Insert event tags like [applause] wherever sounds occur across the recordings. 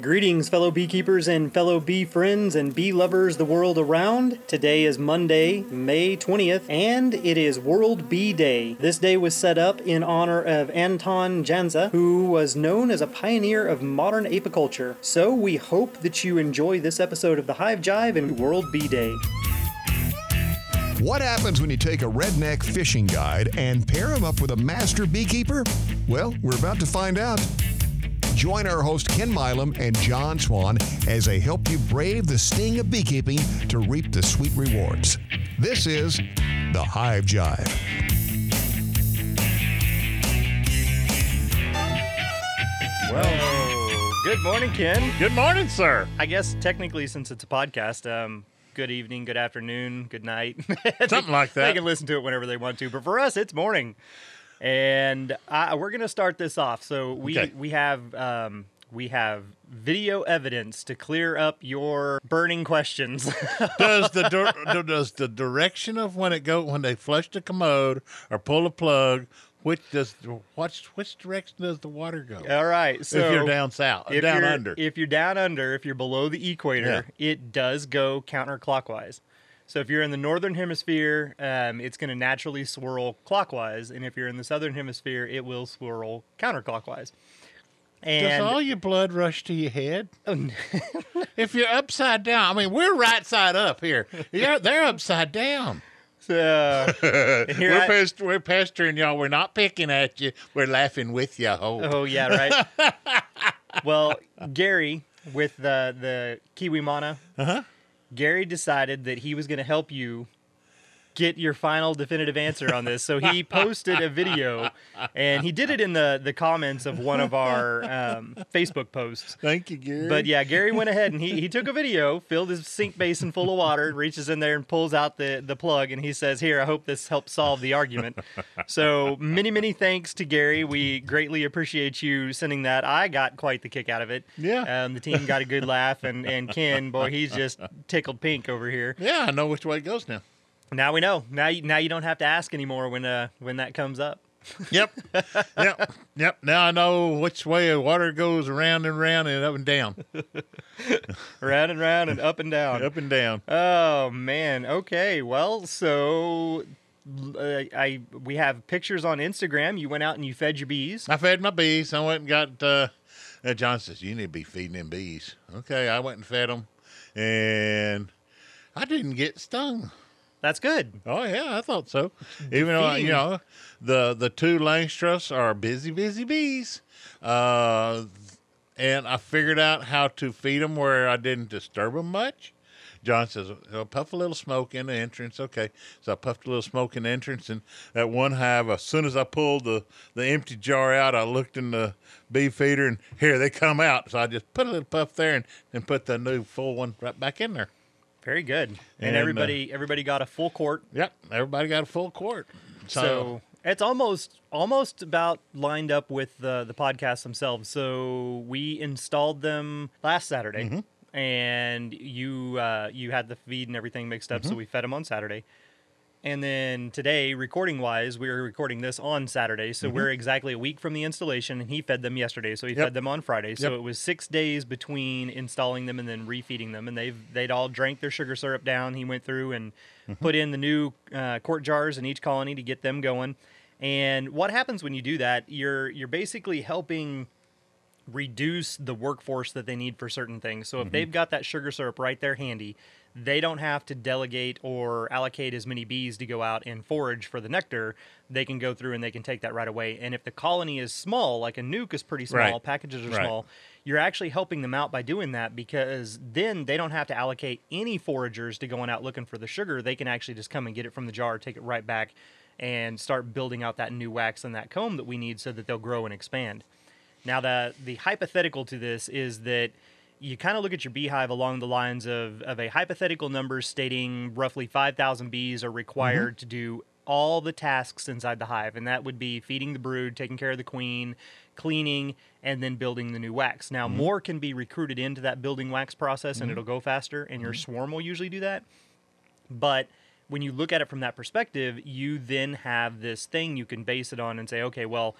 Greetings, fellow beekeepers and fellow bee friends and bee lovers the world around. Today is Monday, May 20th, and it is World Bee Day. This day was set up in honor of Anton Jansa, who was known as a pioneer of modern apiculture. So we hope that you enjoy this episode of the Hive Jive and World Bee Day. What happens when you take a redneck fishing guide and pair him up with a master beekeeper? Well, we're about to find out. Join our host Ken Milam and John Swan as they help you brave the sting of beekeeping to reap the sweet rewards. This is the Hive Jive. Well, good morning, Ken. Good morning, sir. I guess technically, since it's a podcast, um, good evening, good afternoon, good night. [laughs] Something like that. They can listen to it whenever they want to, but for us, it's morning. And I, we're gonna start this off. So we Okay. we have um, we have video evidence to clear up your burning questions. [laughs] does the dir- does the direction of when it go when they flush the commode or pull a plug? Which does which which direction does the water go? All right. So if you're down south, if down under. If you're down under, if you're below the equator, it does go counterclockwise. So if you're in the northern hemisphere, um, it's going to naturally swirl clockwise, and if you're in the southern hemisphere, it will swirl counterclockwise. does all your blood rush to your head? Oh, [laughs] If you're upside down, I mean, we're right side up here. Yeah, they're upside down. so [laughs] we're, I- pest- we're pestering y'all. We're not picking at you. We're laughing with you. Oh, oh yeah, right. [laughs] well, Gary with the the Kiwi Mana, Uh-huh. Gary decided that he was going to help you get your final definitive answer on this. So he [laughs] posted a video, and he did it in the the comments of one of our um, Facebook posts. thank you, Gary. But yeah, Gary went ahead and he, he took a video, filled his sink basin full of water, reaches in there and pulls out the, the plug, and he says, Here, I hope this helps solve the argument. so many, many thanks to Gary. We greatly appreciate you sending that. I got quite the kick out of it. Yeah. Um, the team got a good laugh, and, and Ken, boy, he's just tickled pink over here. yeah, I know which way it goes now. Now we know. Now you, now you don't have to ask anymore when uh, when that comes up. Yep. [laughs] yep. Yep. Now I know which way the water goes around and around and up and down. [laughs] Round and round and up and down. Up and down. Oh man. Okay. Well, so uh, I we have pictures on Instagram. You went out and you fed your bees. I fed my bees. I went and got, uh, uh, John says, you need to be feeding them bees. Okay. I went and fed them and I didn't get stung. That's good. Oh yeah, I thought so. Even though you know the the two Langstroths are busy, busy bees, uh, and I figured out how to feed them where I didn't disturb them much. John says, "I'll puff a little smoke in the entrance." Okay, so I puffed a little smoke in the entrance, and that one hive, as soon as I pulled the the empty jar out, I looked in the bee feeder, and here they come out. So I just put a little puff there, and then put the new full one right back in there. Very good. And, And, uh, everybody everybody got a full court. Yep, everybody got a full quart. So, it's almost almost about lined up with the the podcast themselves. So we installed them last Saturday, Mm-hmm. and you uh, you had the feed and everything mixed up. Mm-hmm. So we fed them on Saturday. And then today, recording wise, we were recording this on Saturday. So we're exactly a week from the installation, and he fed them yesterday. So he Mm-hmm. Yep. fed them on Friday. So Yep. it was six days between installing them and then refeeding them. And they've they'd all drank their sugar syrup down. He went through and put in the new uh, quart jars in each colony to get them going. And what happens when you do that? You're you're basically helping reduce the workforce that they need for certain things. So if they've got that sugar syrup right there handy, they don't have to delegate or allocate as many bees to go out and forage for the nectar. They can go through and they can take that right away. And if the colony is small, like a nuke is pretty small, Right. packages are Right. small, you're actually helping them out by doing that because then they don't have to allocate any foragers to going out looking for the sugar. They can actually just come and get it from the jar, take it right back, and start building out that new wax and that comb that we need so that they'll grow and expand. Now, the the hypothetical to this is that you kind of look at your beehive along the lines of, of a hypothetical number stating roughly 5,000 bees are required mm-hmm. to do all the tasks inside the hive, and that would be feeding the brood, taking care of the queen, cleaning, and then building the new wax. Now, mm-hmm. more can be recruited into that building wax process, and mm-hmm. it'll go faster, and your swarm will usually do that. But when you look at it from that perspective, you then have this thing you can base it on and say, okay, well,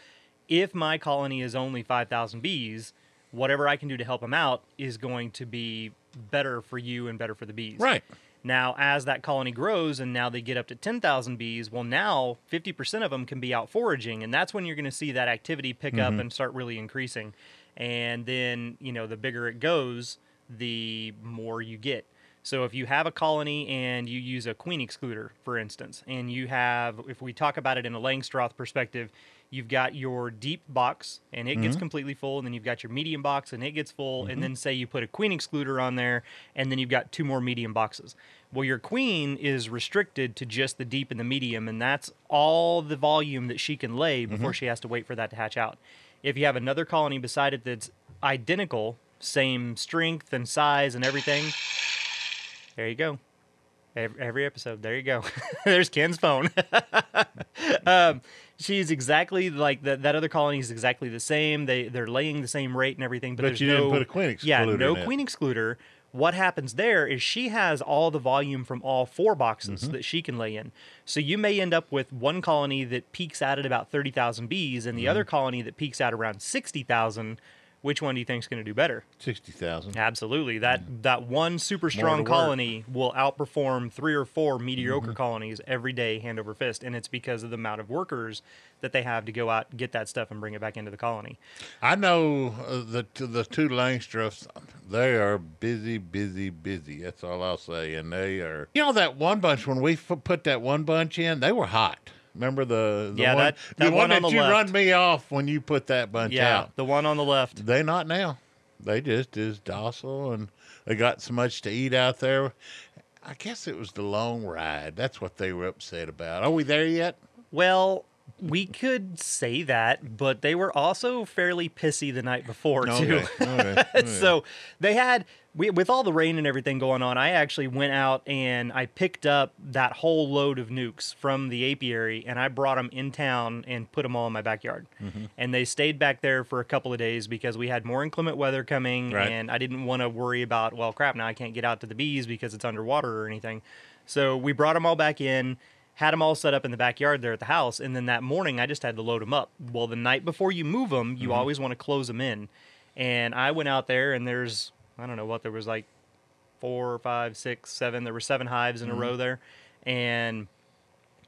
if my colony is only 5,000 bees, whatever I can do to help them out is going to be better for you and better for the bees. Right. Now, as that colony grows and now they get up to 10,000 bees, well, now 50% of them can be out foraging. And that's when you're going to see that activity pick up mm-hmm. and start really increasing. And then, you know, the bigger it goes, the more you get. So if you have a colony and you use a queen excluder, for instance, and you have, if we talk about it in a Langstroth perspective, you've got your deep box and it gets mm-hmm. completely full, and then you've got your medium box and it gets full, and mm-hmm. then say you put a queen excluder on there, and then you've got two more medium boxes. Well, your queen is restricted to just the deep and the medium, and that's all the volume that she can lay mm-hmm. before she has to wait for that to hatch out. If you have another colony beside it that's identical, same strength and size and everything, there you go. Every, every episode, there you go. [laughs] There's Ken's phone. [laughs] um, she's exactly like that. That other colony is exactly the same. They they're laying the same rate and everything. But, But there's you didn't no, put a queen Yeah, excluder no in it. queen excluder. What happens there is she has all the volume from all four boxes Mm-hmm. that she can lay in. So you may end up with one colony that peaks out at about thirty thousand bees, and the Mm-hmm. other colony that peaks out around sixty thousand. Which one do you think is going to do better? Sixty thousand. Absolutely. That that one super strong colony will outperform three or four mediocre Mm-hmm. colonies every day, hand over fist, and it's because of the amount of workers that they have to go out get that stuff and bring it back into the colony. I know uh, the the two Langstroths. They are busy, busy, busy. That's all I'll say. And they are. You know that one bunch when we f- put that one bunch in, they were hot. Remember the, the Yeah, one, that- the one one on that the you left. run me off when you put that bunch Yeah, out. the one on the left. They not now. They just is docile and they got so much to eat out there. I guess it was the long ride. That's what they were upset about. Are we there yet? Well, we could say that, but they were also fairly pissy the night before too. Okay. [laughs] okay. so they had we, with all the rain and everything going on i actually went out and i picked up that whole load of nukes from the apiary and i brought them in town and put them all in my backyard. Mm-hmm. and they stayed back there for a couple of days because we had more inclement weather coming Right. and i didn't want to worry about well crap now i can't get out to the bees because it's underwater or anything. So we brought them all back in had them all set up in the backyard there at the house and then that morning i just had to load them up. Well the night before you move them you always want to close them in. And I went out there and there's I don't know what there was like four, five, six, seven. There were seven hives in a row there, and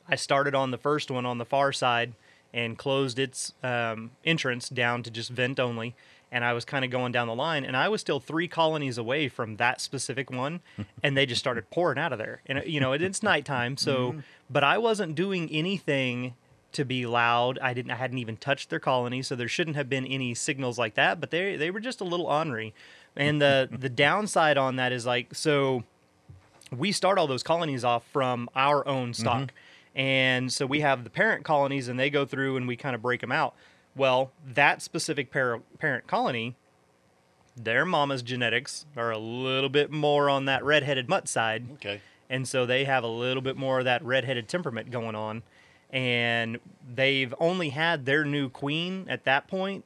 I started on the first one on the far side and closed its um, entrance down to just vent only. And I was kind of going down the line, and I was still three colonies away from that specific one, [laughs] and they just started pouring out of there. And you know, it, it's nighttime, so but I wasn't doing anything to be loud. I didn't. I hadn't even touched their colony, so there shouldn't have been any signals like that. But they they were just a little ornery. And the the downside on that is like so we start all those colonies off from our own stock. Mm-hmm. And so we have the parent colonies and they go through and we kind of break them out. Well, that specific par- parent colony, their mama's genetics are a little bit more on that red-headed mutt side. Okay. And so they have a little bit more of that red-headed temperament going on. And they've only had their new queen at that point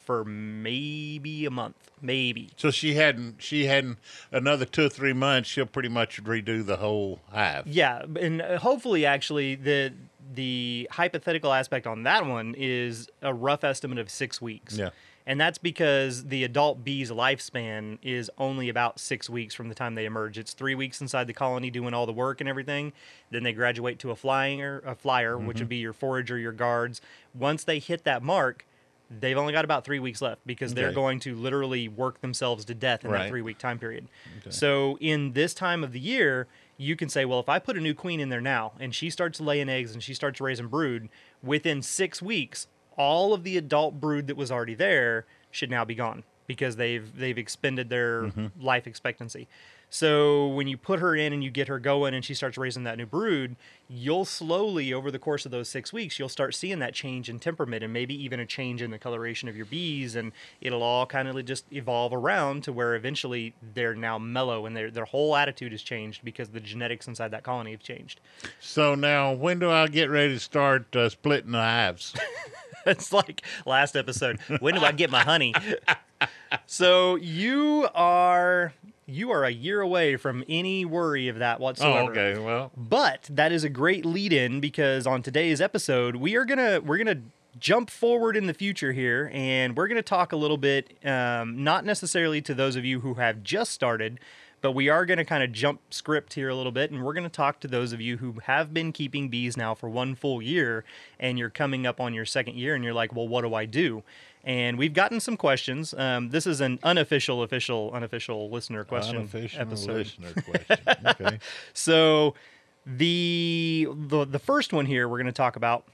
for maybe a month, maybe. So she hadn't. She hadn't. Another two or three months, she'll pretty much redo the whole hive. Yeah, and hopefully, actually, the the hypothetical aspect on that one is a rough estimate of six weeks. Yeah. And that's because the adult bee's lifespan is only about six weeks from the time they emerge. It's three weeks inside the colony doing all the work and everything. Then they graduate to a flyer, a flyer, which mm-hmm. would be your forager, your guards. Once they hit that mark, they've only got about three weeks left because they're going to literally work themselves to death in Right. that three week time period. So in this time of the year, you can say, well, if I put a new queen in there now and she starts laying eggs and she starts raising brood, within six weeks, all of the adult brood that was already there should now be gone because they've they've expended their mm-hmm. life expectancy. So when you put her in and you get her going and she starts raising that new brood, you'll slowly over the course of those six weeks, you'll start seeing that change in temperament and maybe even a change in the coloration of your bees, and it'll all kind of just evolve around to where eventually they're now mellow and their their whole attitude has changed because the genetics inside that colony have changed. So now, when do I get ready to start uh, splitting the hives? [laughs] it's like last episode. When do I get my honey? [laughs] so you are you are a year away from any worry of that whatsoever. oh, whatsoever. okay. Well, But that is a great lead in because on today's episode we are gonna we're gonna jump forward in the future here, and we're going to talk a little bit, um, not necessarily to those of you who have just started, but we are going to kind of jump script here a little bit, and we're going to talk to those of you who have been keeping bees now for one full year, and you're coming up on your second year, and you're like, well, what do I do? And we've gotten some questions. Um, this is an unofficial, official, unofficial listener question Unofficial episode. listener [laughs] question. Okay. So the the the first one here we're going to talk about.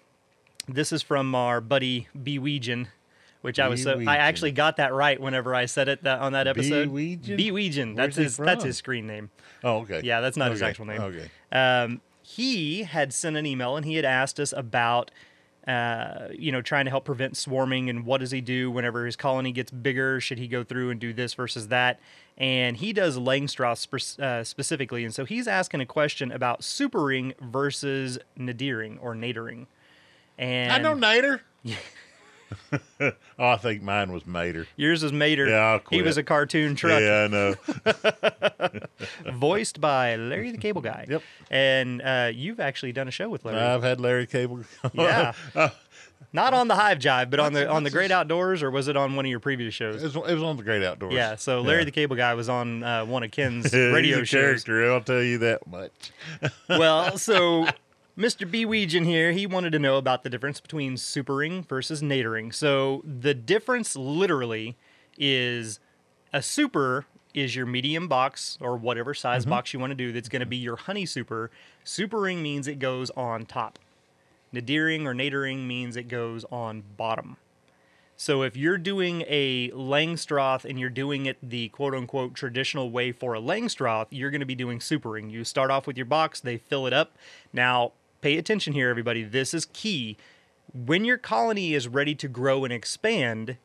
This is from our buddy B Weejan, which I was so I actually got that right whenever I said it that on that episode. Bewegian? B Weejan. That's his that's his screen name. Oh, okay. Yeah, that's not his actual name. Okay. Um, he had sent an email and he had asked us about, uh, you know, trying to help prevent swarming and what does he do whenever his colony gets bigger? Should he go through and do this versus that? And he does Langstroth spe- uh, specifically, and so he's asking a question about supering versus nadiring or nadering. And I know Nader. [laughs] oh, [laughs] I think mine was Mater. yours is Mater. Yeah, I'll he was a cartoon truck. Yeah, I know. [laughs] voiced by Larry the Cable Guy. Yep. And uh, you've actually done a show with Larry. I've had Larry Cable. Yeah. Uh, [laughs] Not on the Hive Jive, but on the on the Great Outdoors, or was it on one of your previous it, shows? was, it was on the Great Outdoors. Yeah. So Larry Yeah. the Cable Guy was on uh, one of Ken's He's radio a shows. character. I'll tell you that much. Well, so Mr. B. Weejan here, he wanted to know about the difference between supering versus nadering. So the difference literally is a super is your medium box or whatever size Mm-hmm. box you want to do that's going to be your honey super. Supering means it goes on top. Nadiring or nadering means it goes on bottom. So if you're doing a Langstroth and you're doing it the quote unquote traditional way for a Langstroth, you're going to be doing supering. You start off with your box, they fill it up. Now, pay attention here, everybody. This is key. When your colony is ready to grow and expand,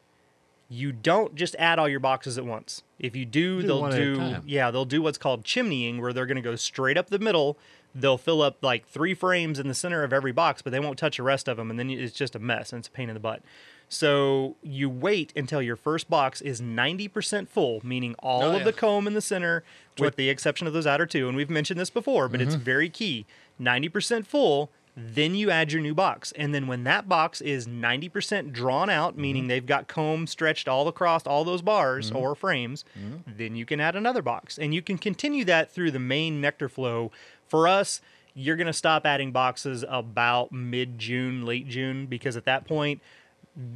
you don't just add all your boxes at once. If you do, Do they'll one at a do yeah, they'll do what's called chimneying, where they're going to go straight up the middle. They'll fill up like three frames in the center of every box, but they won't touch the rest of them, and then it's just a mess and it's a pain in the butt. So you wait until your first box is 90% full, meaning all Oh, of the comb in the center, with the exception of those outer two. And we've mentioned this before, but Mm-hmm. it's very key. 90% full, then you add your new box. And then when that box is 90% drawn out, Mm-hmm. meaning they've got comb stretched all across all those bars Mm-hmm. or frames, then you can add another box. And you can continue that through the main nectar flow. For us, you're going to stop adding boxes about mid June, late June, because at that point,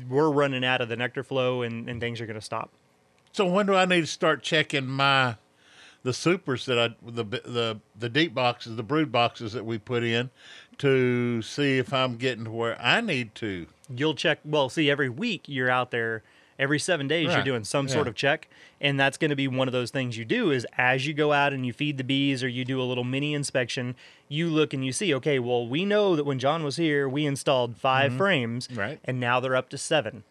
we're running out of the nectar flow and, and things are going to stop. So when do I need to start checking my the supers that I the the the deep boxes, the brood boxes that we put in to see if I'm getting to where I need to? You'll check, well, see, every week you're out there, every seven days you're doing some sort of check. And that's going to be one of those things you do is as you go out and you feed the bees or you do a little mini inspection, you look and you see, okay, well, we know that when John was here, we installed 5 mm-hmm. frames. Right. And now they're up to seven.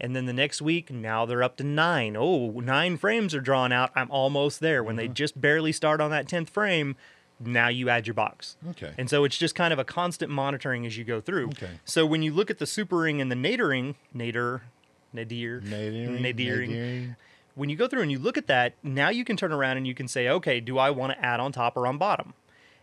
And then the next week, now they're up to nine. Oh, nine frames are drawn out. I'm almost there. When they mm-hmm. just barely start on that 10th frame, now you add your box. Okay. And so it's just kind of a constant monitoring as you go through. Okay. So when you look at the supering and the nadering, nader, nadir, nadering. when you go through and you look at that, now you can turn around and you can say, okay, do I want to add on top or on bottom?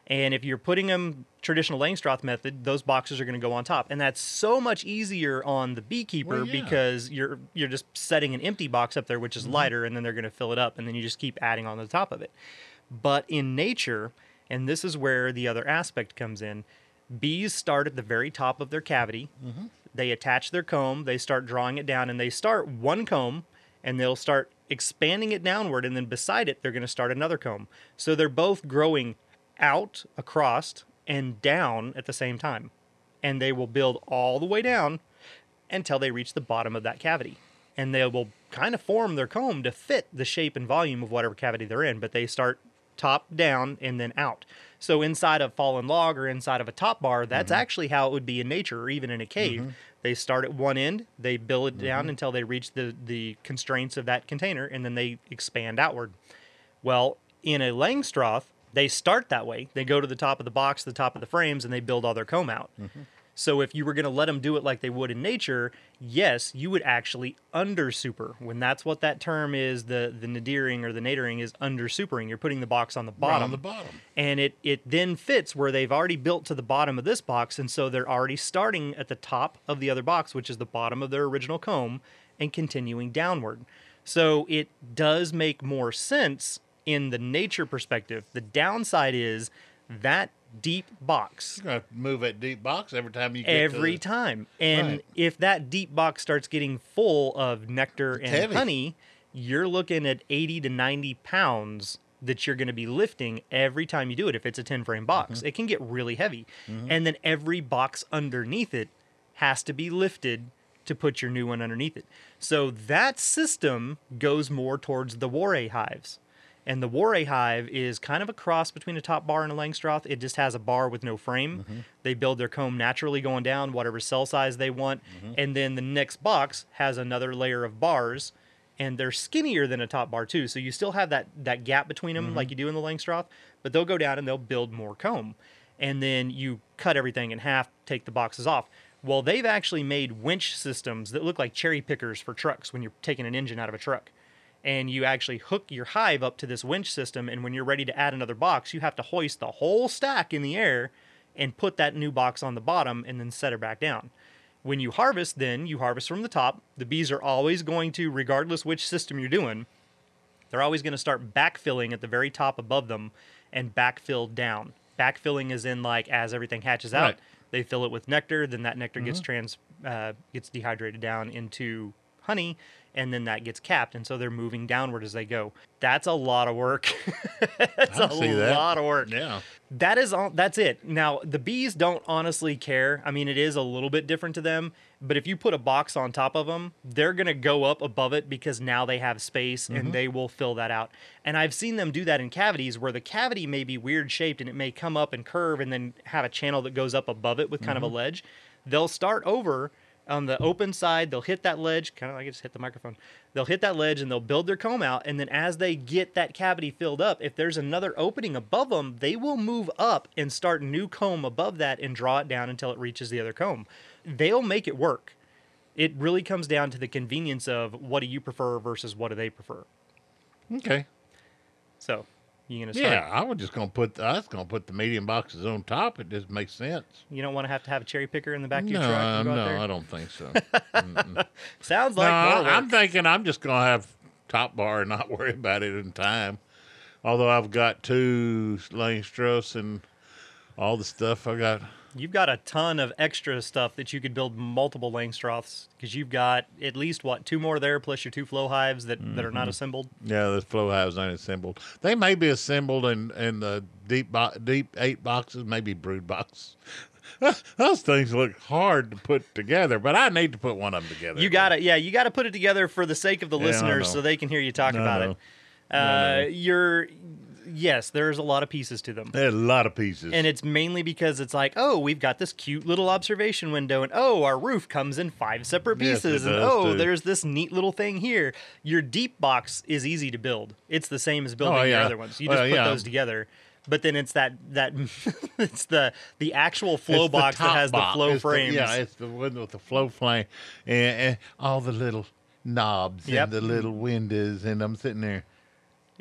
And if you're putting them traditional Langstroth method, those boxes are going to go on top, and that's so much easier on the beekeeper Well, yeah. because you're you're just setting an empty box up there, which is Mm-hmm. lighter, and then they're going to fill it up, and then you just keep adding on the top of it. But in nature, and this is where the other aspect comes in, bees start at the very top of their cavity. They attach their comb, they start drawing it down, and they start one comb, and they'll start expanding it downward, and then beside it, they're going to start another comb. So they're both growing out, across, and down at the same time. And they will build all the way down until they reach the bottom of that cavity. And they will kind of form their comb to fit the shape and volume of whatever cavity they're in, but they start top down and then out. So inside of fallen log or inside of a top bar, that's mm-hmm. actually how it would be in nature or even in a cave. Mm-hmm. They start at one end, they build it down mm-hmm. until they reach the the constraints of that container and then they expand outward. Well, in a Langstroth, they start that way. They go to the top of the box, the top of the frames, and they build all their comb out. Mm-hmm. So if you were going to let them do it like they would in nature, yes, you would actually under super. When that's what that term is, the the nadiring or the nadering is under supering. You're putting the box on the Right bottom. on the bottom. And it it then fits where they've already built to the bottom of this box, and so they're already starting at the top of the other box, which is the bottom of their original comb, and continuing downward. So it does make more sense in the nature perspective. The downside is that deep box You're gonna move that deep box every time you get every to, time. And Right. if that deep box starts getting full of nectar and heavy. honey, you're looking at 80 to 90 pounds that you're going to be lifting every time you do it if it's a 10 frame box. Mm-hmm. It can get really heavy. And then every box underneath it has to be lifted to put your new one underneath it. So that system goes more towards the Warre hives. And the Warre hive is kind of a cross between a top bar and a Langstroth. It just has a bar with no frame. Mm-hmm. They build their comb naturally going down, whatever cell size they want. Mm-hmm. And then the next box has another layer of bars, and they're skinnier than a top bar too. So you still have that that gap between them, Mm-hmm. like you do in the Langstroth, but they'll go down and they'll build more comb. And then you cut everything in half, take the boxes off. Well, they've actually made winch systems that look like cherry pickers for trucks when you're taking an engine out of a truck and you actually hook your hive up to this winch system and when you're ready to add another box you have to hoist the whole stack in the air and put that new box on the bottom and then set it back down. When you harvest then you harvest from the top. The bees are always going to regardless which system you're doing they're always going to start backfilling at the very top above them and backfill down. Backfilling is in like as everything hatches out Right. they fill it with nectar then that nectar gets trans uh, gets dehydrated down into honey and then that gets capped and so they're moving downward as they go. That's a lot of work. [laughs] That's a that. lot of work. Yeah. that is all that's it. Now the bees don't honestly care. I mean it is a little bit different to them but if you put a box on top of them they're going to go up above it because now they have space and they will fill that out. And i've seen them do that in cavities where the cavity may be weird shaped and it may come up and curve and then have a channel that goes up above it with kind of a ledge. They'll start over on the open side they'll hit that ledge kind of like I just hit the microphone. They'll hit that ledge and they'll build their comb out and then as they get that cavity filled up if there's another opening above them they will move up and start new comb above that and draw it down until it reaches the other comb. They'll make it work. It really comes down to the convenience of what do you prefer versus what do they prefer. Okay. so you gonna start Yeah, I was just gonna put. I was gonna put the medium boxes on top. It just makes sense. you don't want to have to have a cherry picker in the back of your No, truck and go out no, there? I don't think so. [laughs] sounds no, like work. I'm thinking I'm just gonna have top bar and [laughs] not worry about it in time. Although I've got two Langstroths and all the stuff I got. You've got a ton of extra stuff that you could build multiple Langstroths because you've got at least what two more there plus your two flow hives that, that are Mm-hmm. not assembled. Yeah, the flow hives aren't assembled. They may be assembled in in the deep bo- deep eight boxes, maybe brood box. [laughs] Those things look hard to put together, but I need to put one of them together. You got to yeah, you got to put it together for the sake of the Yeah, listeners so they can hear you talk I about know. it. Uh, know. you're yes, there's a lot of pieces to them. There's a lot of pieces. And it's mainly because it's like, oh, we've got this cute little observation window, and oh, our roof comes in five separate Yes, pieces, and does, oh, too. there's this neat little thing here. Your deep box is easy to build. It's the same as oh, building Oh, yeah. other ones. You just put yeah. those together. But then it's that that [laughs] it's the the actual flow It's the box that has the flow It's the- yeah, it's the one with the flow frame and, and all the little knobs Yep. and the little windows, and I'm sitting there.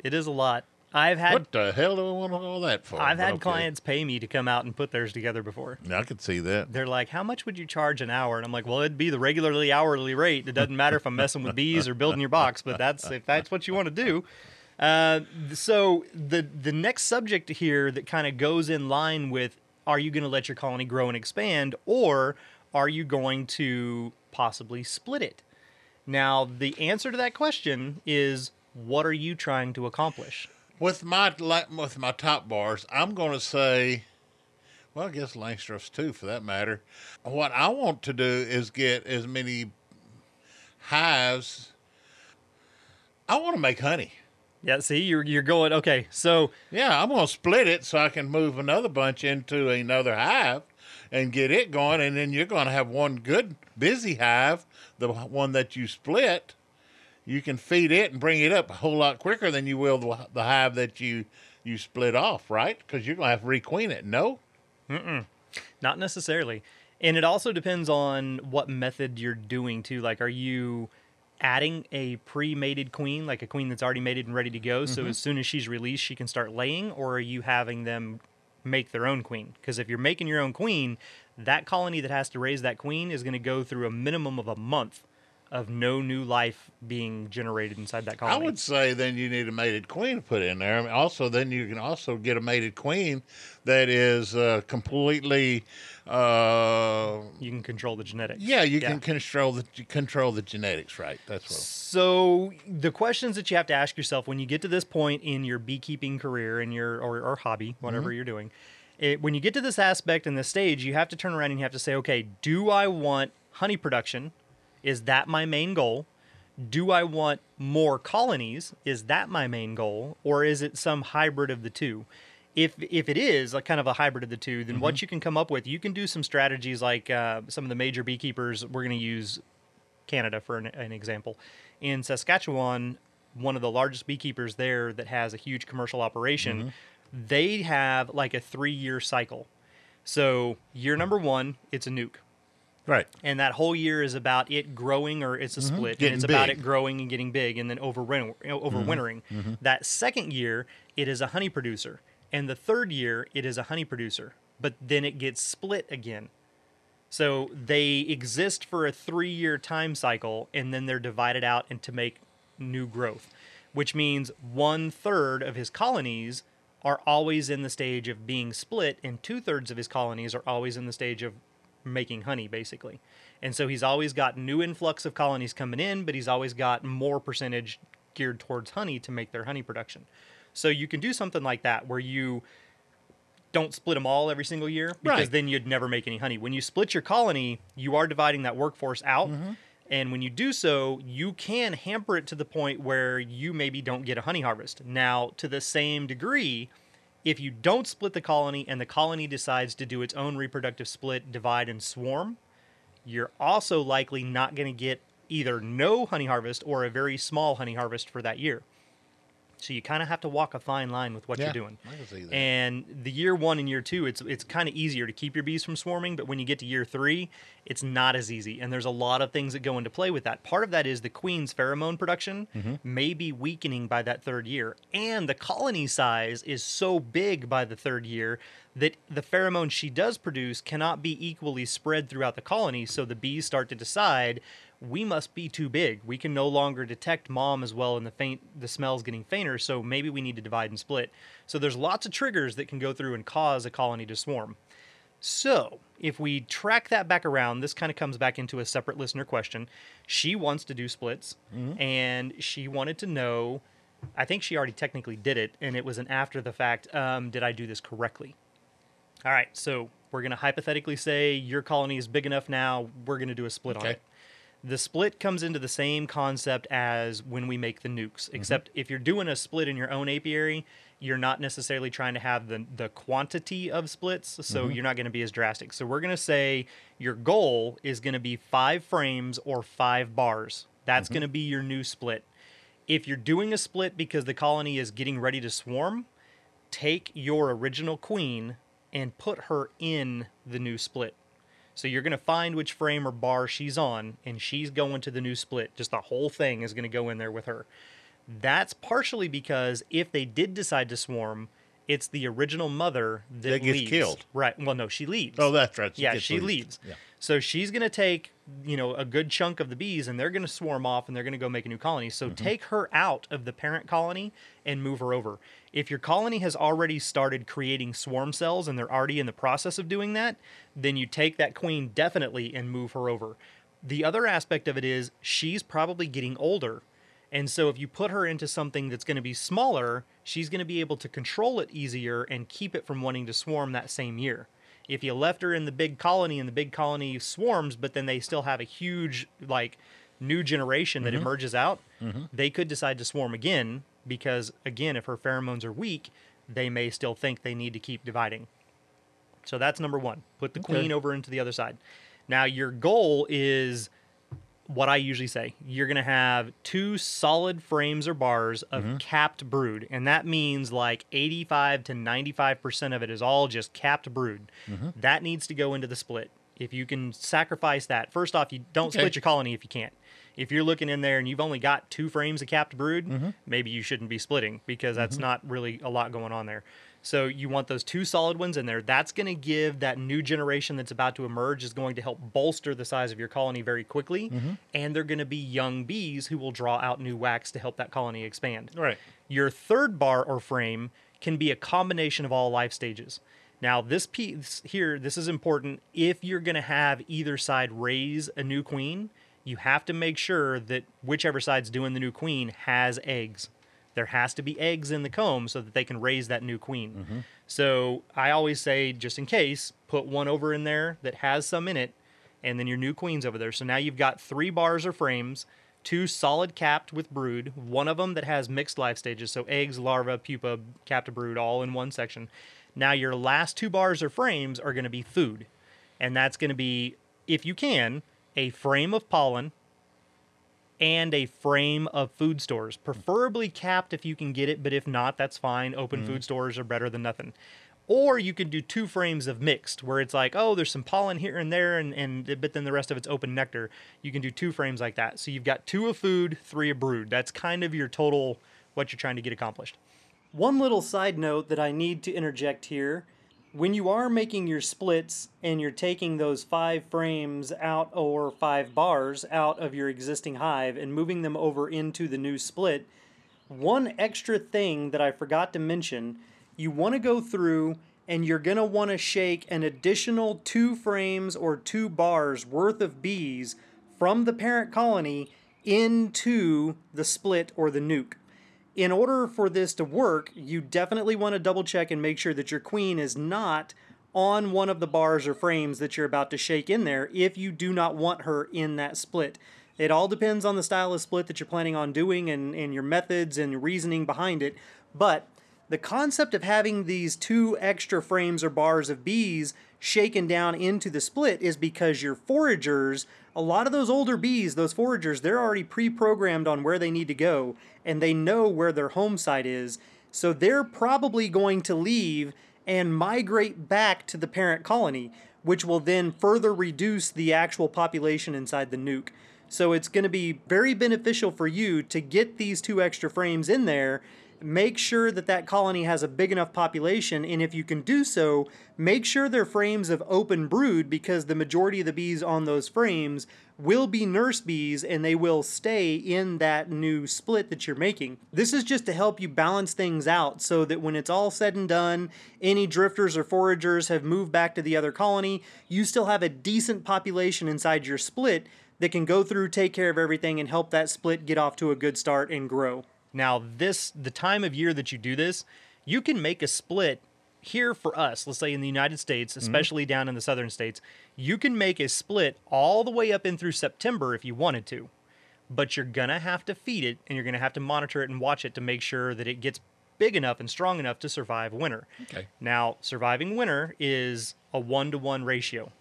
it is a lot. I've had What the hell do I want all that for? I've had Okay. clients pay me to come out and put theirs together before. I could see that. they're like, "How much would you charge an hour?" And I'm like, "Well, it'd be the regularly hourly rate. It doesn't matter if I'm messing with bees or building your box, but that's if that's what you want to do." Uh, so the the next subject here that kind of goes in line with: Are you going to let your colony grow and expand, or are you going to possibly split it? Now, the answer to that question is: What are you trying to accomplish? With my with my top bars, I'm going to say, well, I guess Langstroth's too, for that matter. What I want to do is get as many hives. I want to make honey. Yeah, see, you're you're going okay. So Yeah, I'm going to split it so I can move another bunch into another hive and get it going, and then you're going to have one good busy hive, the one that you split. You can feed it and bring it up a whole lot quicker than you will the, the hive that you you split off, right? Because you're going to have to requeen it. No, Not necessarily. And it also depends on what method you're doing too. Like, are you adding a pre-mated queen, like a queen that's already mated and ready to go, so mm-hmm. as soon as she's released, she can start laying, or are you having them make their own queen? Because if you're making your own queen, that colony that has to raise that queen is going to go through a minimum of a month of no new life being generated inside that colony. I would say then you need a mated queen to put in there. I mean, also, then you can also get a mated queen that is uh, completely, uh, you can control the genetics. yeah, you can control the control the genetics, right? That's what. So the questions that you have to ask yourself when you get to this point in your beekeeping career and your or, or hobby, whatever you're doing, it, when you get to this aspect and this stage, you have to turn around and you have to say, okay, do I want honey production? Is that my main goal? Do I want more colonies? Is that my main goal, or is it some hybrid of the two? If if it is like kind of a hybrid of the two, then what you can come up with, you can do some strategies like uh, some of the major beekeepers. We're going to use Canada for an, an example. In Saskatchewan, one of the largest beekeepers there that has a huge commercial operation, they have like a three year cycle. So, year number one, it's a nuke. Right. And that whole year is about it growing, or it's a mm-hmm. split, and Getting it's about it growing and getting big, and then overwinter, mm-hmm. overwintering. Mm-hmm. That second year, it is a honey producer, and the third year, it is a honey producer. But then it gets split again. So they exist for a three-year time cycle, and then they're divided out and to make new growth, which means one third of his colonies are always in the stage of being split, and two thirds of his colonies are always in the stage of making honey, basically. And so he's always got new influx of colonies coming in, but he's always got more percentage geared towards honey to make their honey production. So you can do something like that where you don't split them all every single year because Right. then you'd never make any honey. When you split your colony, you are dividing that workforce out. Mm-hmm. And when you do so, you can hamper it to the point where you maybe don't get a honey harvest. Now, to the same degree, if you don't split the colony and the colony decides to do its own reproductive split, divide, and swarm, you're also likely not going to get either no honey harvest or a very small honey harvest for that year. So you kind of have to walk a fine line with what Yeah, you're doing. I can see that. And the year one and year two, it's it's kind of easier to keep your bees from swarming, but when you get to year three, it's not as easy. And there's a lot of things that go into play with that. Part of that is the queen's pheromone production Mm-hmm. may be weakening by that third year, and the colony size is so big by the third year that the pheromone she does produce cannot be equally spread throughout the colony. So the bees start to decide we must be too big. We can no longer detect mom as well, and the faint the smell's getting fainter. So maybe we need to divide and split. So there's lots of triggers that can go through and cause a colony to swarm. So, if we track that back around, this kind of comes back into a separate listener question. She wants to do splits, and she wanted to know. I think she already technically did it, and it was an after the fact. Um, did I do this correctly? All right, so we're going to hypothetically say your colony is big enough now. We're going to do a split on it. The split comes into the same concept as when we make the nukes, mm-hmm. except if you're doing a split in your own apiary, you're not necessarily trying to have the, the quantity of splits, so mm-hmm. you're not going to be as drastic. So we're going to say your goal is going to be five frames or five bars. That's mm-hmm. going to be your new split. If you're doing a split because the colony is getting ready to swarm, take your original queen and put her in the new split. So you're going to find which frame or bar she's on, and she's going to the new split. Just the whole thing is going to go in there with her. That's partially because if they did decide to swarm, it's the original mother that, That gets leaves. killed. Right. Well, no, she leaves. Oh, that's right. yeah, she leaves. leaves. Yeah. So she's going to take, you know, a good chunk of the bees and they're going to swarm off and they're going to go make a new colony. So Mm-hmm. take her out of the parent colony and move her over. If your colony has already started creating swarm cells and they're already in the process of doing that, then you take that queen definitely and move her over. The other aspect of it is she's probably getting older. And so if you put her into something that's going to be smaller, she's going to be able to control it easier and keep it from wanting to swarm that same year. If you left her in the big colony and the big colony swarms, but then they still have a huge like new generation that mm-hmm. emerges out, mm-hmm. they could decide to swarm again because again, if her pheromones are weak, they may still think they need to keep dividing. So that's number 1. Put the Okay. queen over into the other side. Now your goal is what I usually say. You're going to have two solid frames or bars of Mm-hmm. capped brood. And that means like 85 to 95% of it is all just capped brood. Mm-hmm. That needs to go into the split. If you can sacrifice that, first off, you don't Okay. split your colony if you can't. If you're looking in there and you've only got two frames of capped brood, Mm-hmm. maybe you shouldn't be splitting because that's not really a lot going on there. So you want those two solid ones in there. That's going to give that new generation that's about to emerge is going to help bolster the size of your colony very quickly, Mm-hmm. and they're going to be young bees who will draw out new wax to help that colony expand. Right. Your third bar or frame can be a combination of all life stages. Now, this piece here, this is important. If you're going to have either side raise a new queen, you have to make sure that whichever side's doing the new queen has eggs. There has to be eggs in the comb so that they can raise that new queen. Mm-hmm. So I always say, just in case, put one over in there that has some in it, and then your new queen's over there. So now you've got three bars or frames, two solid capped with brood, one of them that has mixed life stages, so eggs, larva, pupa, capped brood, all in one section. Now your last two bars or frames are going to be food, and that's going to be, if you can, a frame of pollen and a frame of food stores, preferably capped if you can get it, but if not, that's fine. Open mm. food stores are better than nothing. Or you could do two frames of mixed, where it's like, oh, there's some pollen here and there, and, and but then the rest of it's open nectar. You can do two frames like that. So you've got two of food, three of brood. That's kind of your total what you're trying to get accomplished. One little side note that I need to interject here. When you are making your splits and you're taking those five frames out or five bars out of your existing hive and moving them over into the new split, one extra thing that I forgot to mention you want to go through and you're going to want to shake an additional two frames or two bars worth of bees from the parent colony into the split or the nuke in order for this to work, you definitely want to double check and make sure that your queen is not on one of the bars or frames that you're about to shake in there if you do not want her in that split. It all depends on the style of split that you're planning on doing and, and your methods and reasoning behind it. But the concept of having these two extra frames or bars of bees shaken down into the split is because your foragers, a lot of those older bees, those foragers, they're already pre programmed on where they need to go and they know where their home site is. So they're probably going to leave and migrate back to the parent colony, which will then further reduce the actual population inside the nuke. So it's going to be very beneficial for you to get these two extra frames in there make sure that that colony has a big enough population and if you can do so make sure they're frames of open brood because the majority of the bees on those frames will be nurse bees and they will stay in that new split that you're making. This is just to help you balance things out so that when it's all said and done any drifters or foragers have moved back to the other colony you still have a decent population inside your split that can go through take care of everything and help that split get off to a good start and grow. Now, this the time of year that you do this, you can make a split here for us. Let's say in the United States, mm-hmm. especially down in the southern states, you can make a split all the way up in through September if you wanted to. But you're gonna have to feed it, and you're gonna have to monitor it and watch it to make sure that it gets big enough and strong enough to survive winter. Okay. Now, surviving winter is a one to one ratio.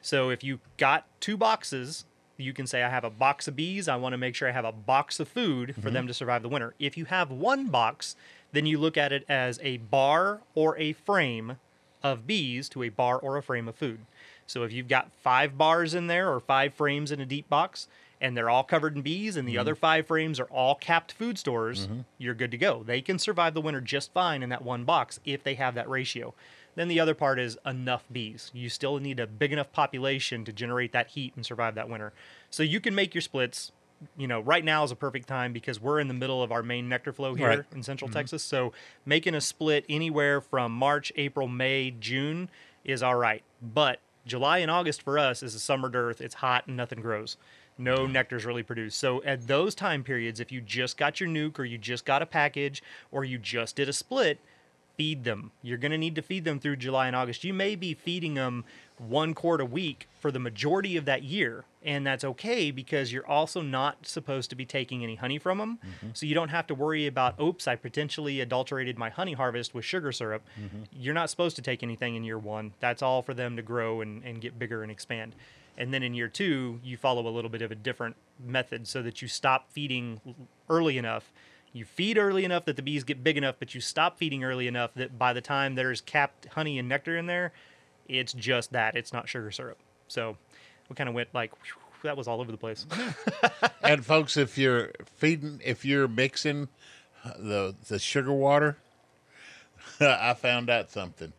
So if you got two boxes, you can say, I have a box of bees. I want to make sure I have a box of food for mm-hmm. them to survive the winter. If you have one box, then you look at it as a bar or a frame of bees to a bar or a frame of food. So if you've got five bars in there or five frames in a deep box, and they're all covered in bees, and the mm-hmm. other five frames are all capped food stores, mm-hmm. you're good to go. They can survive the winter just fine in that one box if they have that ratio. Then the other part is enough bees. You still need a big enough population to generate that heat and survive that winter. So you can make your splits. You know, right now is a perfect time because we're in the middle of our main nectar flow here Right. in Central mm-hmm. Texas. So making a split anywhere from March, April, May, June is all right. But July and August for us is a summer dearth. It's hot and nothing grows. No mm-hmm. nectar's really produced. So at those time periods, if you just got your nuke or you just got a package or you just did a split, feed them. You're going to need to feed them through July and August. You may be feeding them one quart a week for the majority of that year, and that's okay because you're also not supposed to be taking any honey from them. Mm-hmm. So you don't have to worry about, oops, I potentially adulterated my honey harvest with sugar syrup. Mm-hmm. You're not supposed to take anything in year one. That's all for them to grow and, and get bigger and expand. And then in year two, you follow a little bit of a different method so that you stop feeding early enough you feed early enough that the bees get big enough, but you stop feeding early enough that by the time there's capped honey and nectar in there, it's just that. It's not sugar syrup. So we kind of went like whew, that was all over the place. [laughs] and folks, if you're feeding, if you're mixing the the sugar water, [laughs] I found out something.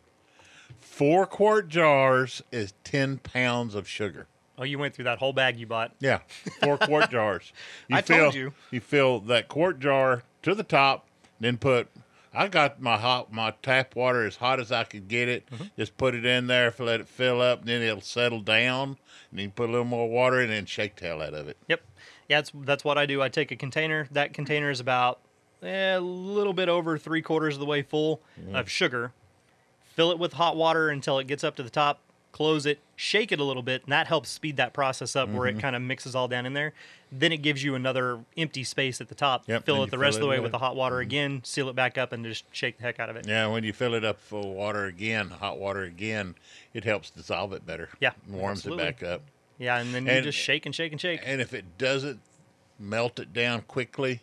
Four quart jars is ten pounds of sugar. Oh, you went through that whole bag you bought. Yeah, four quart [laughs] jars. You I fill, told you. You fill that quart jar to the top, then put. I got my hot my tap water as hot as I could get it. Mm-hmm. Just put it in there, let it fill up, and then it'll settle down. And then you put a little more water in, and shake the hell out of it. Yep. Yeah, that's that's what I do. I take a container. That container is about eh, a little bit over three quarters of the way full of sugar. Fill it with hot water until it gets up to the top. Close it, shake it a little bit, and that helps speed that process up where it mm-hmm. kind of mixes all down in there. Then it gives you another empty space at the top. Yep, fill it the rest of the way with the hot water mm-hmm. again. Seal it back up and just shake the heck out of it. Yeah, when you fill it up full water again, hot water again, it helps dissolve it better. Yeah, warms absolutely. it back up. Yeah, and then you And- just shake and shake and shake. And if it doesn't melt it down quickly,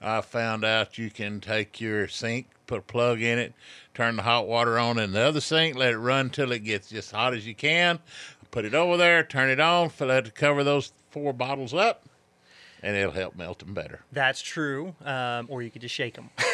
I found out you can take your sink, put a plug in it, turn the hot water on in the other sink, let it run till it gets as hot as you can. Put it over there, turn it on, fill it to cover those four bottles up, and it'll help melt them better. That's true. Um, or you could just shake them. [laughs]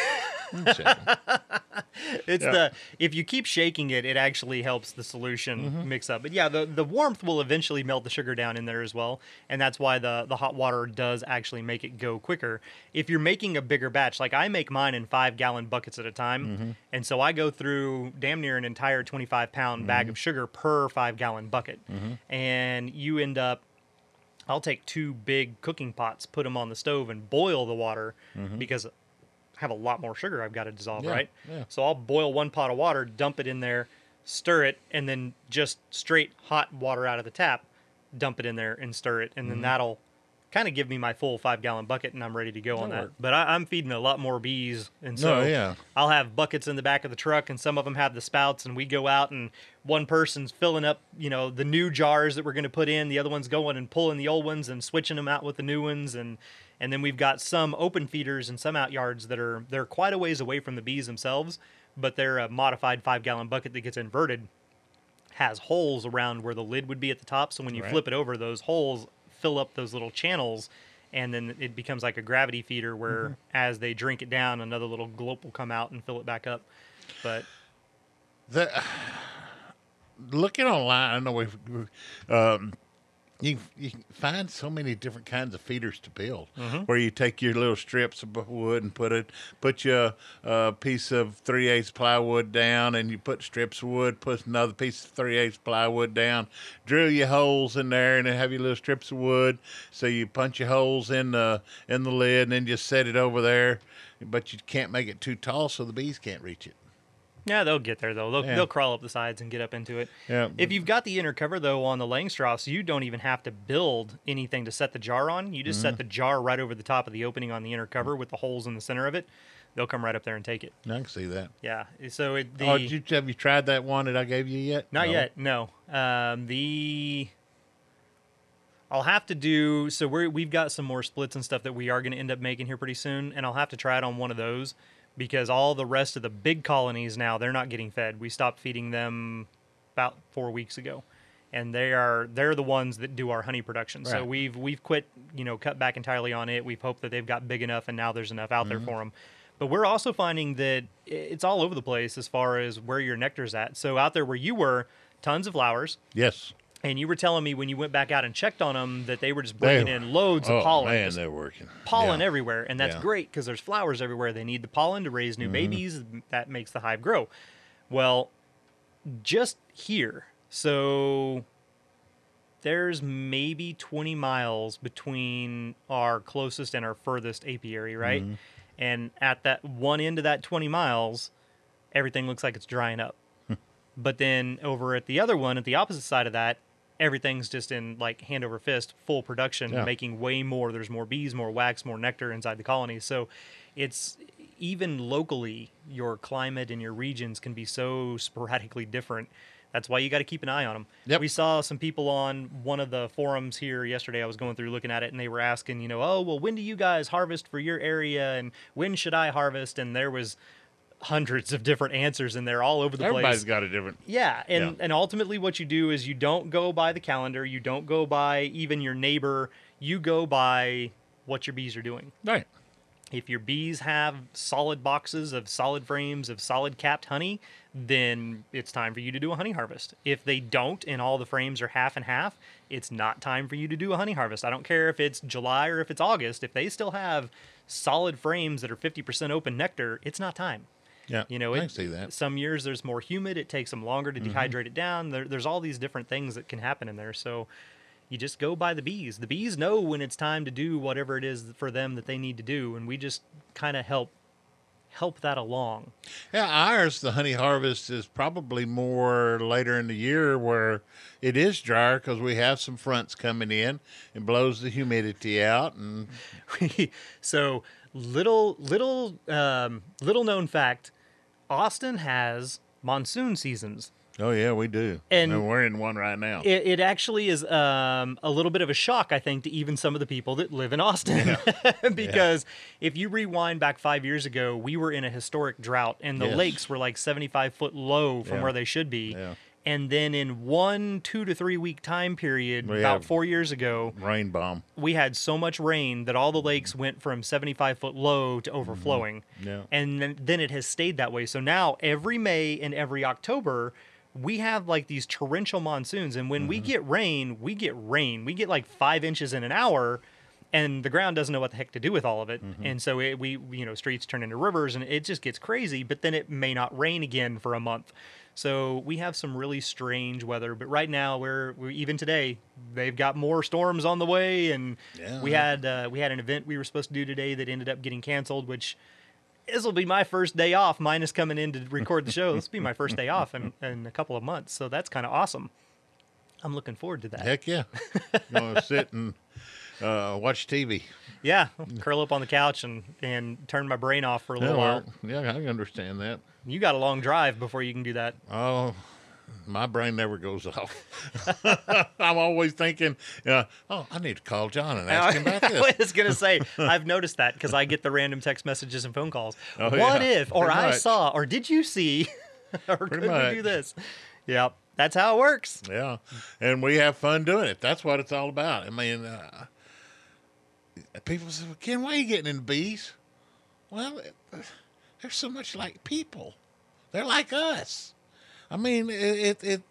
It's Yeah. the if you keep shaking it, it actually helps the solution Mm-hmm. mix up. But yeah, the the warmth will eventually melt the sugar down in there as well, and that's why the the hot water does actually make it go quicker. If you're making a bigger batch, like I make mine in five gallon buckets at a time, Mm-hmm. and so I go through damn near an entire 25 pound bag Mm-hmm. of sugar per five gallon bucket, and you end up I'll take two big cooking pots, put them on the stove, and boil the water because I have a lot more sugar I've got to dissolve. Yeah, right? yeah. So I'll boil one pot of water, dump it in there, stir it, and then just straight hot water out of the tap, dump it in there and stir it, and then Mm-hmm. that'll kind of give me my full five gallon bucket, and I'm ready to go on That'll that. work. But I, I'm feeding a lot more bees, and so No, yeah. I'll have buckets in the back of the truck, and some of them have the spouts, and we go out and one person's filling up, you know, the new jars that we're going to put in. The other one's going and pulling the old ones and switching them out with the new ones, and and then we've got some open feeders and some out yards that are they're quite a ways away from the bees themselves, but they're a modified five gallon bucket that gets inverted, has holes around where the lid would be at the top. So when you Right. flip it over, those holes fill up those little channels. And then it becomes like a gravity feeder where, Mm-hmm. as they drink it down, another little glope will come out and fill it back up. But the looking online, I know we've, um, you you find so many different kinds of feeders to build. Where you take your little strips of wood and put it, put your uh, piece of three eighths plywood down, and you put strips of wood, put another piece of three eighths plywood down, drill your holes in there, and then have your little strips of wood. So you punch your holes in the in the lid, and then just set it over there. But you can't make it too tall so the bees can't reach it. Yeah, they'll get there though. They'll, Yeah. they'll crawl up the sides and get up into it. Yeah. If you've got the inner cover though on the Langstroths, you don't even have to build anything to set the jar on. You just Mm-hmm. set the jar right over the top of the opening on the inner cover with the holes in the center of it. They'll come right up there and take it. I can see that. Yeah. So it, the oh, did you, have you tried that one that I gave you yet? Not No? yet. No. Um, the I'll have to do so. We're we've got some more splits and stuff that we are going to end up making here pretty soon, and I'll have to try it on one of those because all the rest of the big colonies now they're not getting fed. We stopped feeding them about four weeks ago, and they are they're the ones that do our honey production. So we've we've quit you know cut back entirely on it. We've hoped that they've got big enough, and now there's enough out there mm-hmm. for them. But we're also finding that it's all over the place as far as where your nectar's at. So out there where you were, tons of flowers. Yes. And you were telling me when you went back out and checked on them that they were just bringing in loads oh, of pollen. man, they're working. pollen Yeah. everywhere, and that's Yeah. great because there's flowers everywhere. They need the pollen to raise Mm-hmm. new babies. That makes the hive grow. Well, just here, so there's maybe 20 miles between our closest and our furthest apiary, right? Mm-hmm. And at that one end of that 20 miles, everything looks like it's drying up. but then over at the other one, at the opposite side of that, everything's just in like hand over fist, full production, Yeah. making way more. There's more bees, more wax, more nectar inside the colony. So it's even locally, your climate and your regions can be so sporadically different. That's why you got to keep an eye on them. Yep. We saw some people on one of the forums here yesterday. I was going through looking at it, and they were asking, you know, oh, well, when do you guys harvest for your area, and when should I harvest? And there was hundreds of different answers in there all over the Everybody's place. Everybody's got a different. Yeah, and Yeah. and ultimately what you do is you don't go by the calendar, you don't go by even your neighbor, you go by what your bees are doing. Right. If your bees have solid boxes of solid frames of solid capped honey, then it's time for you to do a honey harvest. If they don't and all the frames are half and half, it's not time for you to do a honey harvest. I don't care if it's July or if it's August. If they still have solid frames that are 50% open nectar, it's not time. Yeah. You know, it, can see that. some years there's more humid. It takes them longer to mm-hmm. dehydrate it down. There, there's all these different things that can happen in there. So you just go by the bees. The bees know when it's time to do whatever it is for them that they need to do, and we just kind of help help that along. Yeah, ours, the honey harvest is probably more later in the year where it is drier because we have some fronts coming in and blows the humidity out. And [laughs] so little little um, little known fact: Austin has monsoon seasons. oh, yeah, we do. And- we're in one right now. It, it actually is um, a little bit of a shock, I think, to even some of the people that live in Austin. [laughs] because if you rewind back five years ago, we were in a historic drought and the Yes. lakes were like 75 foot low from Yeah. where they should be. And then in one two to three week time period, We about four years ago, Rain bomb. we had so much rain that all the lakes went from 75 foot low to overflowing. Mm-hmm. Yeah. And then, then it has stayed that way. So now every May and every October, we have like these torrential monsoons. And when we Mm-hmm. get rain, we get rain. We get like five inches in an hour. And the ground doesn't know what the heck to do with all of it, Mm-hmm. and so it, we, we, you know, streets turn into rivers, and it just gets crazy. But then it may not rain again for a month, so we have some really strange weather. But right now, we're, we even today, they've got more storms on the way, and Yeah. we had uh, we had an event we were supposed to do today that ended up getting canceled, which this will be my first day off. Minus coming in to record the show. This will be my first day off in, in a couple of months, so that's kind of awesome. I'm looking forward to that. Heck yeah. To sit and uh, watch TV. Yeah, curl up on the couch and and turn my brain off for a Yeah, little while. yeah, I can understand that. You got a long drive before you can do that. Oh, my brain never goes off. [laughs] I'm always thinking, uh, oh, I need to call John and ask him about [laughs] this. I was gonna say [laughs] I've noticed that because I get the random text messages and phone calls. Oh, what yeah, if, or I much. saw, or did you see, or could we do this? Yep, that's how it works. Yeah, and we have fun doing it. That's what it's all about. I mean, uh, people say, well, "Ken, why are you getting into bees?" Well, it- they're so much like people. They're like us. I mean, it, it, it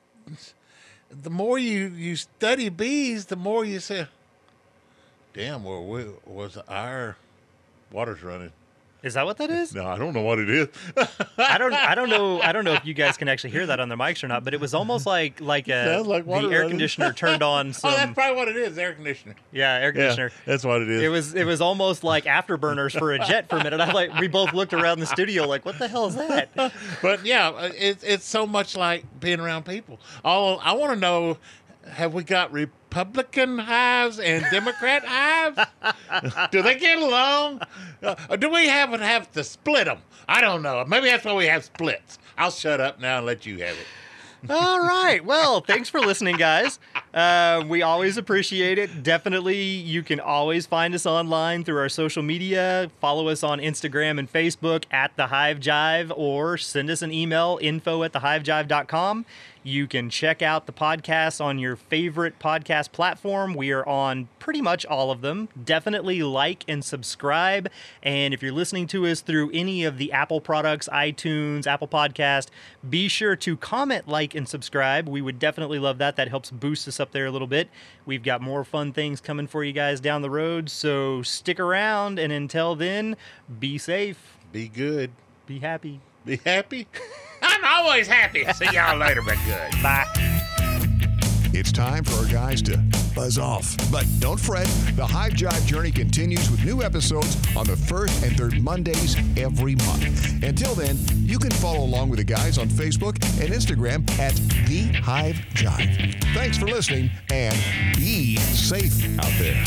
the more you you study bees, the more you say, "Damn, well, we, was our water's running." Is that what that is? No, I don't know what it is. I don't. I don't know. I don't know if you guys can actually hear that on the mics or not. But it was almost like like a like water the air conditioner turned on [laughs] oh, that's probably what it is. Air conditioner. yeah, air Yeah, conditioner. that's what it is. It was it was almost like afterburners for a jet for a minute. I like we both looked around the studio like, what the hell is that? [laughs] But yeah, uh, it, it's so much like being around people. All I want to know: Have we got Republican hives and Democrat hives? do they get along? Uh, or do we have to have to split them? I don't know. Maybe that's why we have splits. I'll shut up now and let you have it. All right. Well, thanks for listening, guys. Uh, we always appreciate it. Definitely, you can always find us online through our social media. Follow us on Instagram and Facebook at The Hive Jive, or send us an email info at thehivejive.com. You can check out the podcast on your favorite podcast platform. We are on pretty much all of them. Definitely like and subscribe. And if you're listening to us through any of the Apple products, iTunes, Apple Podcast, be sure to comment, like, and subscribe. We would definitely love that. That helps boost us up there a little bit. We've got more fun things coming for you guys down the road. So stick around. And until then, be safe, Be good. be happy. Be happy. [laughs] I'm always happy. See y'all later, but good. Bye. It's time for our guys to buzz off. But don't fret, the Hive Jive journey continues with new episodes on the first and third Mondays every month. Until then, you can follow along with the guys on Facebook and Instagram at The Hive Jive. Thanks for listening and be safe out there.